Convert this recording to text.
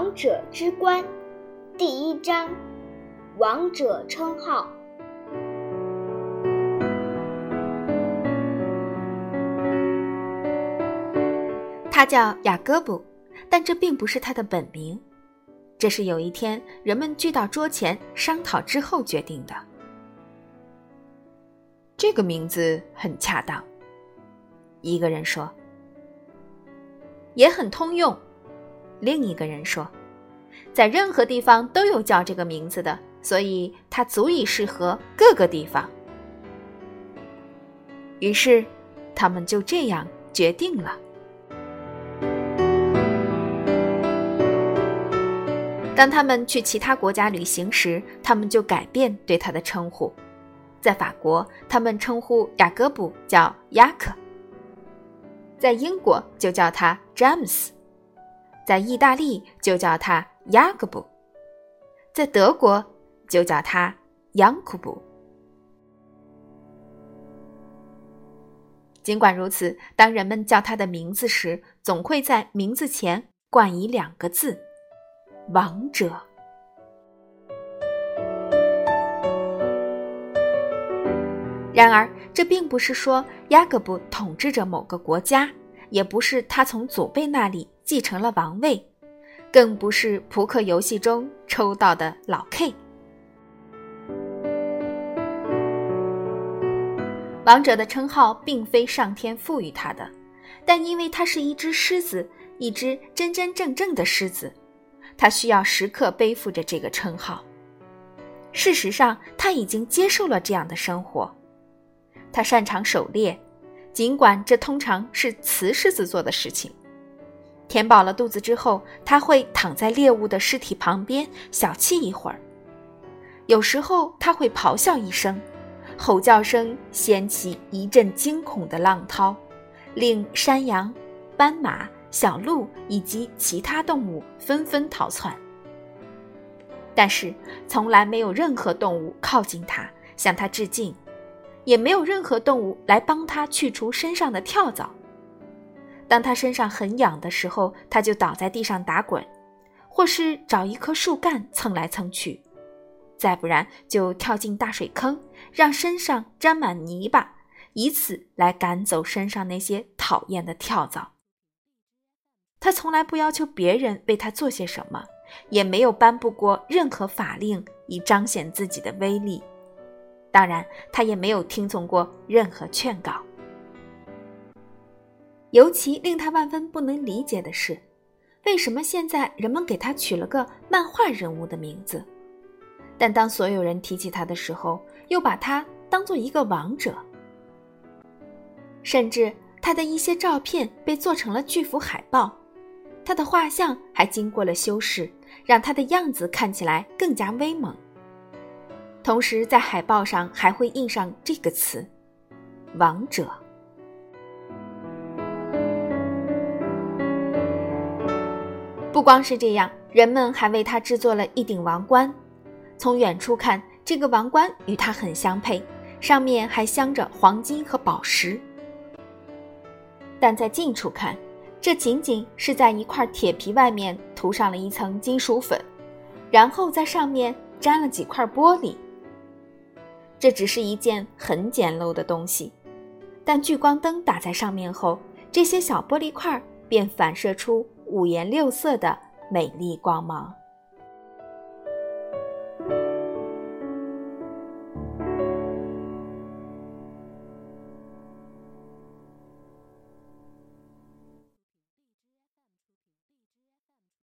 王者之冠，第一章，王者称号。他叫雅各布，但这并不是他的本名。这是有一天人们聚到桌前商讨之后决定的。这个名字很恰当，一个人说。也很通用，另一个人说，在任何地方都有叫这个名字的，所以它足以适合各个地方。于是，他们就这样决定了。当他们去其他国家旅行时，他们就改变对他的称呼。在法国，他们称呼雅各布叫雅克。在英国就叫他詹姆斯，在意大利就叫他雅各布，在德国就叫他杨库布。尽管如此，当人们叫他的名字时，总会在名字前冠以两个字“王者”。然而，这并不是说雅各布统治着某个国家，也不是他从祖辈那里继承了王位，更不是扑克游戏中抽到的老 K。王者的称号并非上天赋予他的，但因为他是一只狮子，一只真真正正的狮子，他需要时刻背负着这个称号。事实上，他已经接受了这样的生活。他擅长狩猎，尽管这通常是雌狮子做的事情。填饱了肚子之后，他会躺在猎物的尸体旁边小憩一会儿。有时候他会咆哮一声，吼叫声掀起一阵惊恐的浪涛，令山羊、斑马、小鹿以及其他动物纷纷逃窜。但是从来没有任何动物靠近他，向他致敬。也没有任何动物来帮他去除身上的跳蚤。当他身上很痒的时候，他就倒在地上打滚，或是找一棵树干蹭来蹭去；再不然就跳进大水坑，让身上沾满泥巴，以此来赶走身上那些讨厌的跳蚤。他从来不要求别人为他做些什么，也没有颁布过任何法令以彰显自己的威力。当然，他也没有听从过任何劝告。尤其令他万分不能理解的是，为什么现在人们给他取了个漫画人物的名字，但当所有人提起他的时候，又把他当做一个王者。甚至他的一些照片被做成了巨幅海报，他的画像还经过了修饰，让他的样子看起来更加威猛。同时，在海报上还会印上这个词“王者”。不光是这样，人们还为他制作了一顶王冠。从远处看，这个王冠与他很相配，上面还镶着黄金和宝石。但在近处看，这仅仅是在一块铁皮外面涂上了一层金属粉，然后在上面粘了几块玻璃。这只是一件很简陋的东西，但聚光灯打在上面后，这些小玻璃块便反射出五颜六色的美丽光芒。